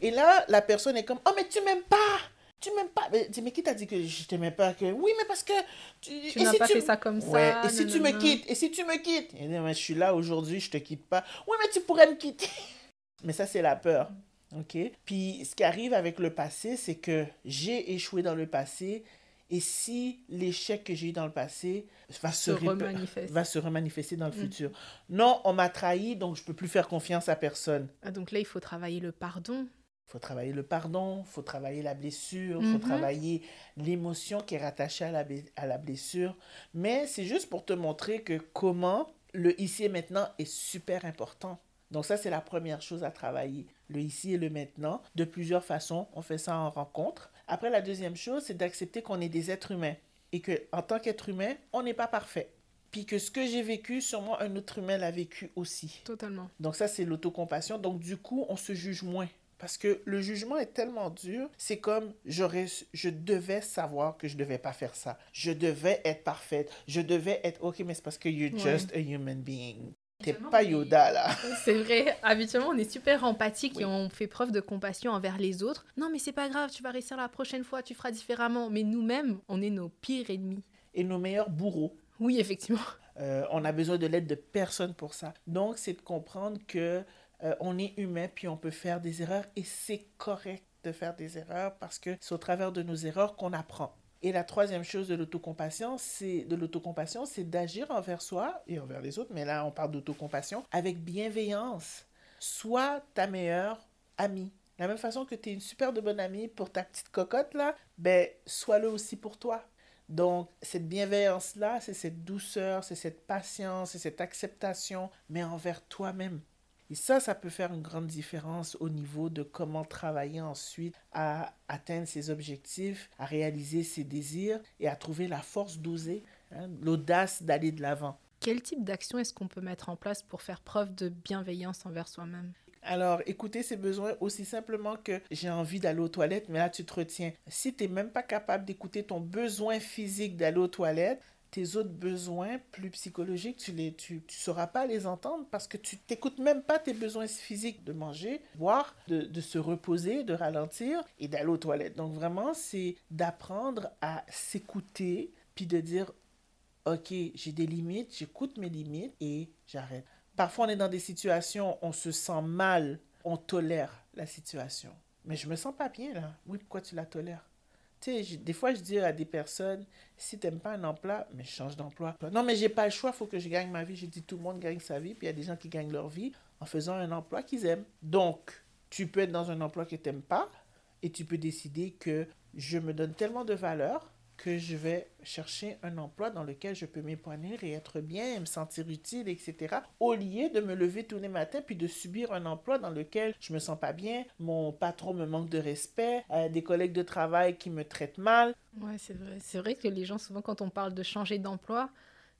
C: Et là, la personne est comme Oh, mais tu m'aimes pas Tu m'aimes pas Mais, mais qui t'a dit que je t'aimais pas que... Oui, mais parce que. Tu,
A: n'as
C: si
A: pas
C: tu-
A: fait ça comme ça.
C: Ouais, et si tu me quittes Et si tu me quittes? Et je suis là aujourd'hui, je te quitte pas. Oui, mais tu pourrais me quitter. Mais ça, c'est la peur. OK? Puis, ce qui arrive avec le passé, c'est que j'ai échoué dans le passé. Et si l'échec que j'ai eu dans le passé va se,
A: Se
C: va remanifester dans le
A: Mm.
C: futur. Non, on m'a trahi, donc je peux plus faire confiance à personne.
A: Ah, donc là, il faut travailler le pardon.
C: faut travailler le pardon, faut travailler la blessure, faut
A: Mhm.
C: travailler l'émotion qui est rattachée à la, à la blessure. Mais c'est juste pour te montrer que comment le ici et maintenant est super important. Donc ça, c'est la première chose à travailler. Le ici et le maintenant, de plusieurs façons. On fait ça en rencontre. Après, la deuxième chose, c'est d'accepter qu'on est des êtres humains et que en tant qu'être humain, on n'est pas parfait. puis que ce que j'ai vécu, sûrement un autre humain l'a vécu aussi.
A: Totalement.
C: Donc ça, c'est l'autocompassion. Donc du coup, on se juge moins. Parce que le jugement est tellement dur, c'est comme j'aurais, je devais savoir que je devais pas faire ça. Je devais être parfaite. Je devais être ok, mais c'est parce que you're just a human being. T'es pas Yoda là.
A: C'est vrai. Habituellement, on est super empathique et on fait preuve de compassion envers les autres. Non, mais c'est pas grave, tu vas réussir la prochaine fois, tu feras différemment. Mais nous-mêmes, on est nos pires ennemis.
C: Et nos meilleurs bourreaux.
A: Oui, effectivement.
C: Euh, on a besoin de l'aide de personne pour ça. Donc, c'est de comprendre que euh, on est humain, puis on peut faire des erreurs, et c'est correct de faire des erreurs parce que c'est au travers de nos erreurs qu'on apprend. Et la troisième chose de l'autocompassion, c'est de l'autocompassion, c'est d'agir envers soi et envers les autres, mais là on parle d'autocompassion avec bienveillance. Sois ta meilleure amie. La même façon que tu es une super de bonne amie pour ta petite cocotte là, ben sois-le aussi pour toi. Donc, cette bienveillance-là, c'est cette douceur, c'est cette patience, c'est cette acceptation, mais envers toi-même. Et ça, ça peut faire une grande différence au niveau de comment travailler ensuite à atteindre ses objectifs, à réaliser ses désirs et à trouver la force d'oser, hein, l'audace d'aller de l'avant.
A: Quel type d'action est-ce qu'on peut mettre en place pour faire preuve de bienveillance envers soi-même?
C: Alors, écouter ses besoins aussi simplement que j'ai envie d'aller aux toilettes, mais là, tu te retiens. Si tu n'es même pas capable d'écouter ton besoin physique d'aller aux toilettes, tes autres besoins plus psychologiques, tu ne tu, tu sauras pas les entendre parce que tu t'écoutes même pas tes besoins physiques de manger, boire, de, de se reposer, de ralentir et d'aller aux toilettes. Donc vraiment, c'est d'apprendre à s'écouter puis de dire, OK, j'ai des limites, j'écoute mes limites et j'arrête. Parfois, on est dans des situations, on se sent mal, on tolère la situation. Mais je me sens pas bien là. Oui, pourquoi tu la tolères? Des fois, je dis à des personnes, si tu n'aimes pas un emploi, mais change d'emploi. Non, mais j'ai pas le choix, il faut que je gagne ma vie. J'ai dit, tout le monde gagne sa vie, puis il y a des gens qui gagnent leur vie en faisant un emploi qu'ils aiment. Donc, tu peux être dans un emploi que tu n'aimes pas, et tu peux décider que je me donne tellement de valeur que je vais chercher un emploi dans lequel je peux m'épanouir et être bien, et me sentir utile, etc. Au lieu de me lever tous les matins puis de subir un emploi dans lequel je me sens pas bien, mon patron me manque de respect, euh, des collègues de travail qui me traitent mal.
A: Ouais, c'est vrai. C'est vrai que les gens, souvent, quand on parle de changer d'emploi,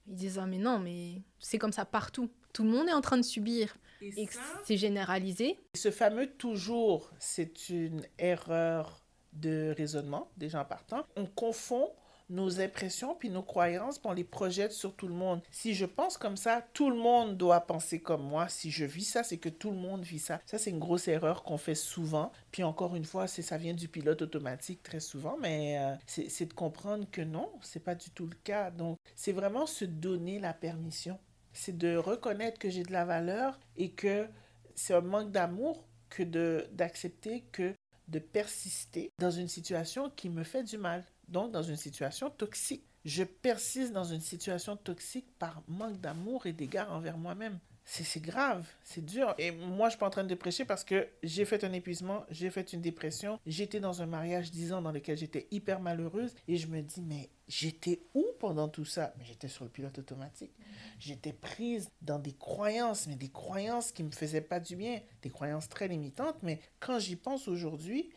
A: ils disent Ah, mais non, mais c'est comme ça partout. Tout le monde est en train de subir. Et, c'est généralisé.
C: Ce fameux toujours, c'est une erreur de raisonnement des gens partants. On confond nos impressions puis nos croyances, puis on les projette sur tout le monde. Si je pense comme ça, tout le monde doit penser comme moi. Si je vis ça, c'est que tout le monde vit ça. Ça, c'est une grosse erreur qu'on fait souvent. Puis encore une fois, ça vient du pilote automatique très souvent, mais euh, c'est de comprendre que non, c'est pas du tout le cas. Donc, c'est vraiment se donner la permission. C'est de reconnaître que j'ai de la valeur et que c'est un manque d'amour que d'accepter que de persister dans une situation qui me fait du mal, donc dans une situation toxique. Je persiste dans une situation toxique par manque d'amour et d'égard envers moi-même c'est grave, c'est dur. Et moi, je suis pas en train de prêcher parce que j'ai fait un épuisement, j'ai fait une dépression, j'étais dans un mariage 10 ans dans lequel j'étais hyper malheureuse et je me dis, mais j'étais où pendant tout ça? Mais j'étais sur le pilote automatique. J'étais prise dans des croyances, mais des croyances qui me faisaient pas du bien, des croyances très limitantes. Mais quand j'y pense aujourd'hui,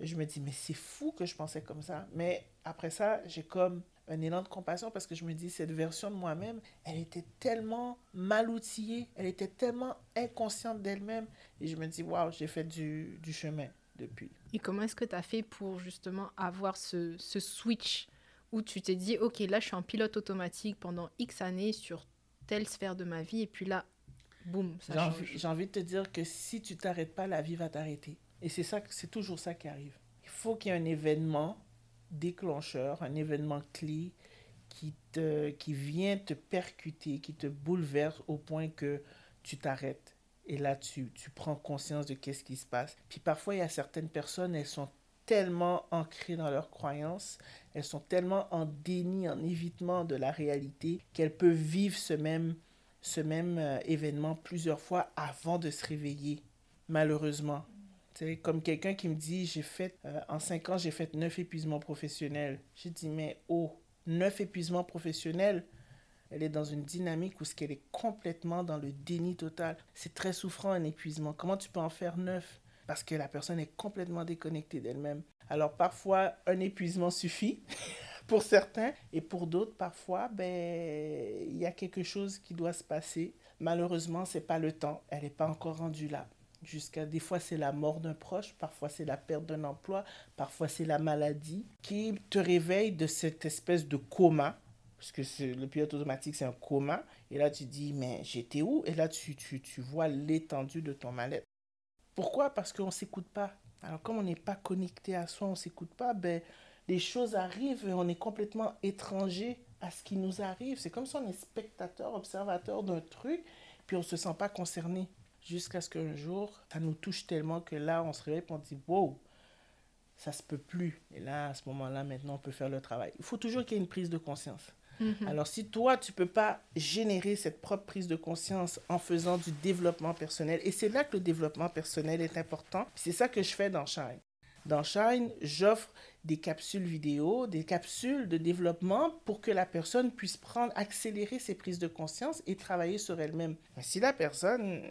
C: je me dis, mais c'est fou que je pensais comme ça. Mais après ça, j'ai comme un élan de compassion parce que je me dis, cette version de moi-même, elle était tellement mal outillée, elle était tellement inconsciente d'elle-même. Et je me dis, waouh, j'ai fait du, chemin depuis.
A: Et comment est-ce que tu as fait pour justement avoir ce switch où tu t'es dit, OK, là, je suis en pilote automatique pendant X années sur telle sphère de ma vie, et puis là, boum, ça change.
C: J'ai envie de te dire que si tu t'arrêtes pas, la vie va t'arrêter. Et c'est ça, c'est toujours ça qui arrive. Il faut qu'il y ait un événement déclencheur, un événement clé qui, te, qui vient te percuter, qui te bouleverse au point que tu t'arrêtes. Et là, tu, tu prends conscience de qu'est-ce qui se passe. Puis parfois, il y a certaines personnes, elles sont tellement ancrées dans leurs croyances, elles sont tellement en déni, en évitement de la réalité, qu'elles peuvent vivre ce même, ce même euh, événement plusieurs fois avant de se réveiller, malheureusement comme quelqu'un qui me dit, j'ai fait, euh, en cinq ans, j'ai fait neuf épuisements professionnels. J'ai dit, mais oh, neuf épuisements professionnels, elle est dans une dynamique où ce qu'elle est complètement dans le déni total. C'est très souffrant un épuisement. Comment tu peux en faire neuf? Parce que la personne est complètement déconnectée d'elle-même. Alors parfois, un épuisement suffit. pour certains. Et pour d'autres, parfois, ben, il y a quelque chose qui doit se passer. Malheureusement, c'est pas le temps. Elle n'est pas encore rendue là. Jusqu'à des fois, c'est la mort d'un proche, parfois c'est la perte d'un emploi, parfois c'est la maladie qui te réveille de cette espèce de coma parce que le pilote automatique, c'est un coma. Et là, tu dis, mais j'étais où? Et là, tu, tu, tu vois l'étendue de ton mal-être. Pourquoi? Parce qu'on ne s'écoute pas. Alors, comme on n'est pas connecté à soi, on ne s'écoute pas, ben, les choses arrivent et on est complètement étranger à ce qui nous arrive. C'est comme si on est spectateur, observateur d'un truc, puis on ne se sent pas concerné. Jusqu'à ce qu'un jour, ça nous touche tellement que là, on se réveille et on dit, wow, ça se peut plus. Et là, à ce moment-là, maintenant, on peut faire le travail. Il faut toujours qu'il y ait une prise de conscience. Mhm. Alors, si toi, tu peux pas générer cette propre prise de conscience en faisant du développement personnel, et c'est là que le développement personnel est important, c'est ça que je fais dans Shine. Dans Shine, j'offre des capsules vidéo, des capsules de développement pour que la personne puisse prendre, accélérer ses prises de conscience et travailler sur elle-même. Mais si la personne,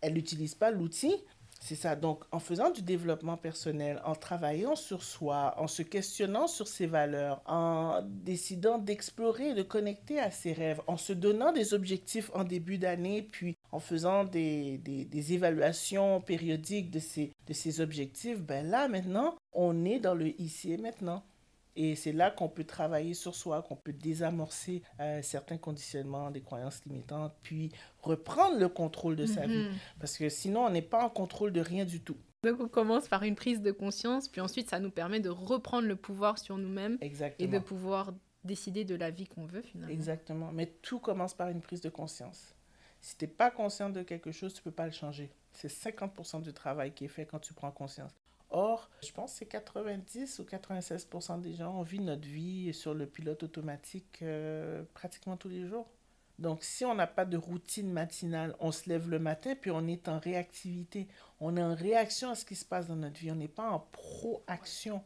C: elle n'utilise pas l'outil, c'est ça. Donc, en faisant du développement personnel, en travaillant sur soi, en se questionnant sur ses valeurs, en décidant d'explorer, de connecter à ses rêves, en se donnant des objectifs en début d'année, puis en faisant des, des, des, évaluations périodiques de ces, de ces objectifs, ben là, maintenant, on est dans le ici et maintenant. Et c'est là qu'on peut travailler sur soi, qu'on peut désamorcer euh, certains conditionnements, des croyances limitantes, puis reprendre le contrôle de sa vie. Mhm. Parce que sinon, on n'est pas en contrôle de rien du tout.
A: Donc on commence par une prise de conscience, puis ensuite ça nous permet de reprendre le pouvoir sur nous-mêmes et de pouvoir décider de la vie qu'on veut finalement.
C: Exactement. Mais tout commence par une prise de conscience. Si tu n'es pas conscient de quelque chose, tu ne peux pas le changer. C'est 50% du travail qui est fait quand tu prends conscience. Or, je pense que c'est 90 ou 96% des gens ont vu notre vie sur le pilote automatique euh, pratiquement tous les jours. Donc, si on n'a pas de routine matinale, on se lève le matin, puis on est en réactivité. On est en réaction à ce qui se passe dans notre vie. On n'est pas en proaction.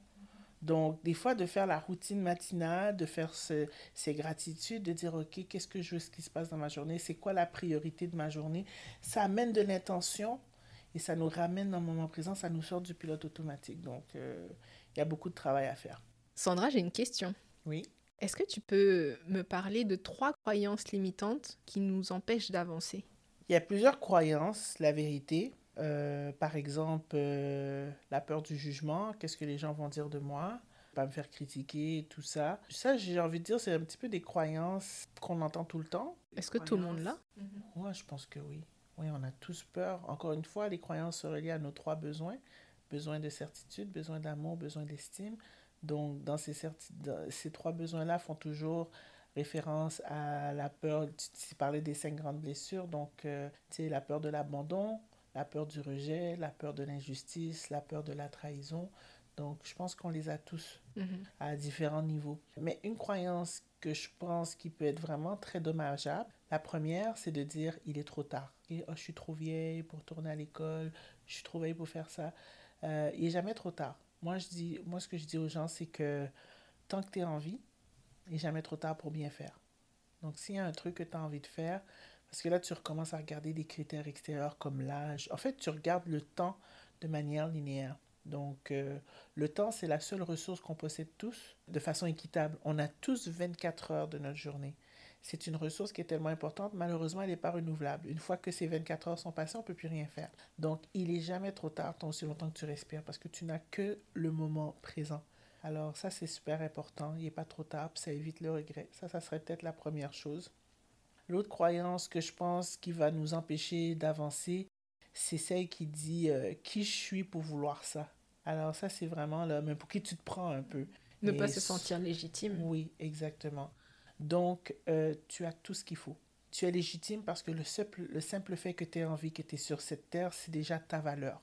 C: Donc, des fois, de faire la routine matinale, de faire ces gratitudes, de dire, OK, qu'est-ce que je veux, ce qui se passe dans ma journée, c'est quoi la priorité de ma journée, ça amène de l'intention, et ça nous ramène dans le moment présent, ça nous sort du pilote automatique. Donc, euh, il y a beaucoup de travail à faire.
A: Sandra, j'ai une question.
C: Oui.
A: Est-ce que tu peux me parler de trois croyances limitantes qui nous empêchent d'avancer?
C: Il y a plusieurs croyances, la vérité. Euh, par exemple, euh, la peur du jugement, qu'est-ce que les gens vont dire de moi, pas me faire critiquer, tout ça. Ça, j'ai envie de dire, c'est un petit peu des croyances qu'on entend tout le temps.
A: Est-ce que tout le monde l'a?
C: Moi, je pense que oui. Oui, on a tous peur. Encore une fois, les croyances se relient à nos trois besoins. Besoin de certitude, besoin d'amour, besoin d'estime. Donc, dans ces, ces trois besoins-là font toujours référence à la peur, tu, parlais des cinq grandes blessures, donc euh, tu sais, la peur de l'abandon, la peur du rejet, la peur de l'injustice, la peur de la trahison. Donc, je pense qu'on les a tous mm-hmm. à différents niveaux. Mais une croyance que je pense qui peut être vraiment très dommageable, la première, c'est de dire il est trop tard. Oh, je suis trop vieille pour tourner à l'école, je suis trop vieille pour faire ça. Euh, il n'est jamais trop tard. Moi, je dis, moi, ce que je dis aux gens, c'est que tant que tu es en vie, il n'est jamais trop tard pour bien faire. Donc, s'il y a un truc que tu as envie de faire, parce que là, tu recommences à regarder des critères extérieurs comme l'âge. En fait, tu regardes le temps de manière linéaire. Donc, euh, le temps, c'est la seule ressource qu'on possède tous de façon équitable. On a tous 24 heures de notre journée c'est une ressource qui est tellement importante, malheureusement, elle n'est pas renouvelable. Une fois que ces 24 heures sont passées, on ne peut plus rien faire. Donc, il n'est jamais trop tard, tant aussi longtemps que tu respires, parce que tu n'as que le moment présent. Alors, ça, c'est super important. Il n'est pas trop tard, ça évite le regret. Ça, ça serait peut-être la première chose. L'autre croyance que je pense qui va nous empêcher d'avancer, c'est celle qui dit euh, qui je suis pour vouloir ça. Alors ça, c'est vraiment là, mais pour qui tu te prends un peu.
A: Ne pas se sentir légitime.
C: Oui, exactement. Donc, euh, tu as tout ce qu'il faut. Tu es légitime parce que le simple, le simple fait que tu aies envie, que tu es sur cette terre, c'est déjà ta valeur.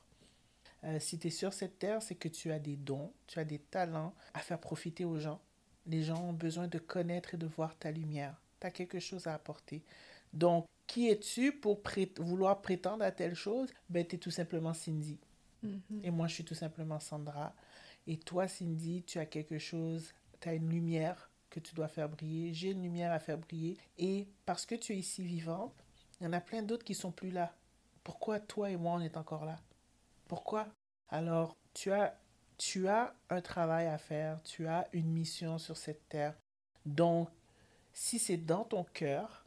C: Euh, si tu es sur cette terre, c'est que tu as des dons, tu as des talents à faire profiter aux gens. Les gens ont besoin de connaître et de voir ta lumière. Tu as quelque chose à apporter. Donc, qui es-tu pour vouloir prétendre à telle chose? Ben, tu es tout simplement Cindy. Mm-hmm. Et moi, je suis tout simplement Sandra. Et toi, Cindy, tu as quelque chose, tu as une lumière que tu dois faire briller, j'ai une lumière à faire briller. Et parce que tu es ici vivante, il y en a plein d'autres qui sont plus là. Pourquoi toi et moi, on est encore là? Pourquoi? Alors, tu as Tu as un travail à faire, tu as une mission sur cette terre. Donc, si c'est dans ton cœur,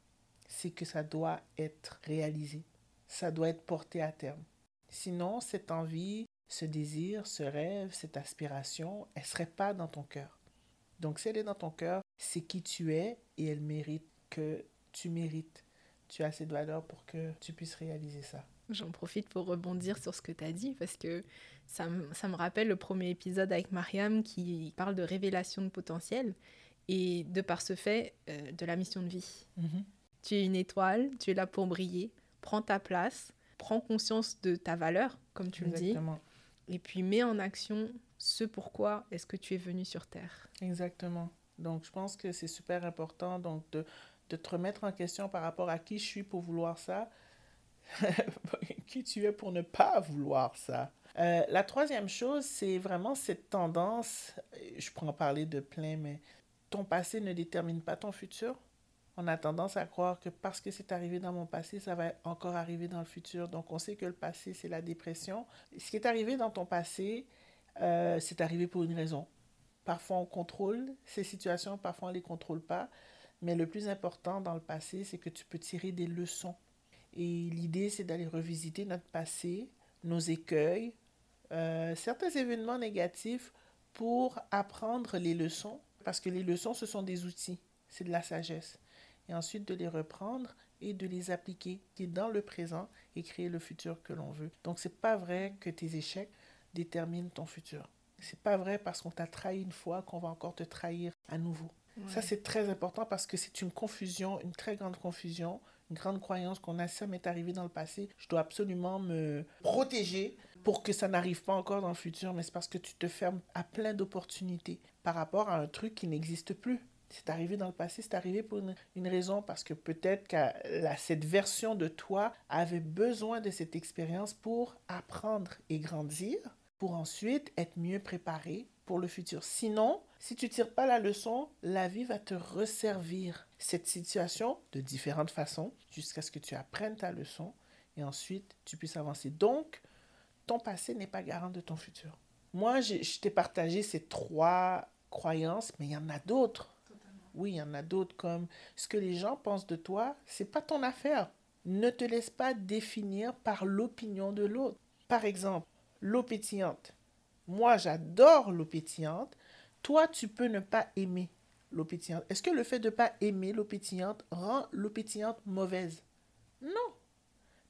C: c'est que ça doit être réalisé, ça doit être porté à terme. Sinon, cette envie, ce désir, ce rêve, cette aspiration, elle ne serait pas dans ton cœur. Donc, si elle est dans ton cœur, c'est qui tu es et elle mérite que tu mérites. Tu as cette valeur pour que tu puisses réaliser ça.
A: J'en profite pour rebondir sur ce que tu as dit parce que ça me, ça me rappelle le premier épisode avec Mariam qui parle de révélation de potentiel et de par ce fait euh, de la mission de vie.
C: Mhm.
A: Tu es une étoile, tu es là pour briller, prends ta place, prends conscience de ta valeur, comme tu le dis, et puis mets en action ce pourquoi est-ce que tu es venu sur Terre.
C: Exactement. Donc, je pense que c'est super important donc de, de te remettre en question par rapport à qui je suis pour vouloir ça, qui tu es pour ne pas vouloir ça. Euh, la troisième chose, c'est vraiment cette tendance, je pourrais en parler de plein, mais ton passé ne détermine pas ton futur. On a tendance à croire que parce que c'est arrivé dans mon passé, ça va encore arriver dans le futur. Donc, on sait que le passé, c'est la dépression. Ce qui est arrivé dans ton passé, euh, c'est arrivé pour une raison. Parfois, on contrôle ces situations, parfois, on ne les contrôle pas. Mais le plus important dans le passé, c'est que tu peux tirer des leçons. Et l'idée, c'est d'aller revisiter notre passé, nos écueils, euh, certains événements négatifs pour apprendre les leçons. Parce que les leçons, ce sont des outils, c'est de la sagesse. Et ensuite, de les reprendre et de les appliquer dans le présent et créer le futur que l'on veut. Donc, c'est pas vrai que tes échecs déterminent ton futur. C'est pas vrai parce qu'on t'a trahi une fois qu'on va encore te trahir à nouveau. Ça, c'est très important parce que c'est une confusion, une très grande confusion, une grande croyance qu'on a. Ça m'est arrivé dans le passé. Je dois absolument me protéger pour que ça n'arrive pas encore dans le futur. Mais c'est parce que tu te fermes à plein d'opportunités par rapport à un truc qui n'existe plus. C'est arrivé dans le passé, c'est arrivé pour une, une raison, parce que peut-être que cette version de toi avait besoin de cette expérience pour apprendre et grandir, pour ensuite être mieux préparé pour le futur. Sinon, si tu tires pas la leçon, la vie va te resservir cette situation de différentes façons jusqu'à ce que tu apprennes ta leçon et ensuite tu puisses avancer. Donc, ton passé n'est pas garant de ton futur. Moi, je t'ai partagé ces trois croyances, mais il y en a d'autres. Oui, il y en a d'autres comme ce que les gens pensent de toi, c'est pas ton affaire. Ne te laisse pas définir par l'opinion de l'autre. Par exemple, l'eau pétillante. Moi, j'adore l'eau pétillante. Toi, tu peux ne pas aimer l'eau pétillante. Est-ce que le fait de ne pas aimer l'eau pétillante rend l'eau pétillante mauvaise? Non.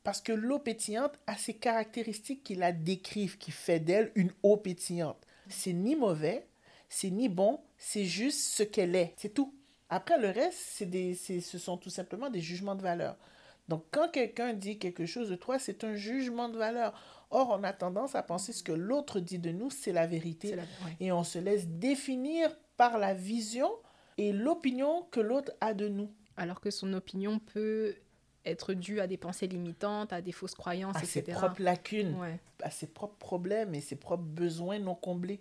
C: Parce que l'eau pétillante a ses caractéristiques qui la décrivent, qui fait d'elle une eau pétillante. C'est ni mauvais, c'est ni bon, c'est juste ce qu'elle est. C'est tout. Après, le reste, c'est des, ce sont tout simplement des jugements de valeur. Donc, quand quelqu'un dit quelque chose de toi, c'est un jugement de valeur. Or, on a tendance à penser ce que l'autre dit de nous, c'est la vérité.
A: C'est la- ouais.
C: Et on se laisse définir par la vision et l'opinion que l'autre a de nous.
A: Alors que son opinion peut être due à des pensées limitantes, à des fausses croyances,
C: À ses propres lacunes,
A: Ouais.
C: à ses propres problèmes et ses propres besoins non comblés.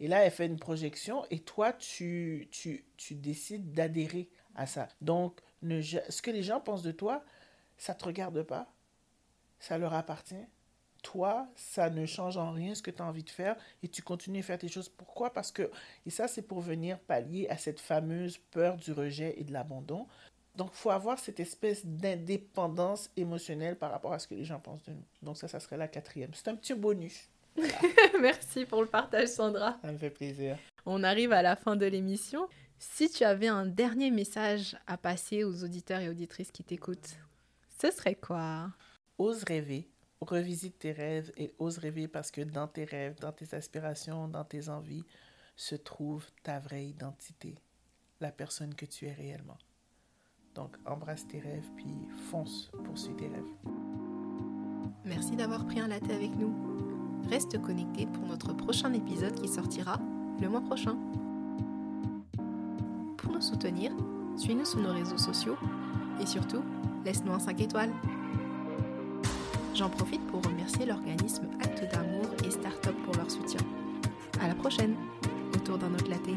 C: Et là, elle fait une projection et toi, tu, tu, tu décides d'adhérer à ça. Donc, ne, ce que les gens pensent de toi, ça ne te regarde pas. Ça leur appartient. Toi, ça ne change en rien ce que tu as envie de faire et tu continues à faire tes choses. Pourquoi? Parce que, et ça, c'est pour venir pallier à cette fameuse peur du rejet et de l'abandon. Donc, il faut avoir cette espèce d'indépendance émotionnelle par rapport à ce que les gens pensent de nous. Donc, ça, ça serait la quatrième. C'est un petit bonus.
A: Merci pour le partage, Sandra.
C: Ça me fait plaisir.
A: On arrive à la fin de l'émission. Si tu avais un dernier message à passer aux auditeurs et auditrices qui t'écoutent, ce serait quoi?
C: Ose rêver. Revisite tes rêves et ose rêver parce que dans tes rêves, dans tes aspirations, dans tes envies, se trouve ta vraie identité, la personne que tu es réellement. Donc, embrasse tes rêves, puis fonce, poursuis tes rêves.
A: Merci d'avoir pris un latte avec nous. Reste connecté pour notre prochain épisode qui sortira le mois prochain. Pour nous soutenir, suis-nous sur nos réseaux sociaux et surtout, laisse-nous un 5 étoiles. J'en profite pour remercier l'organisme Acte d'amour et Startup pour leur soutien. À la prochaine, autour d'un autre latte.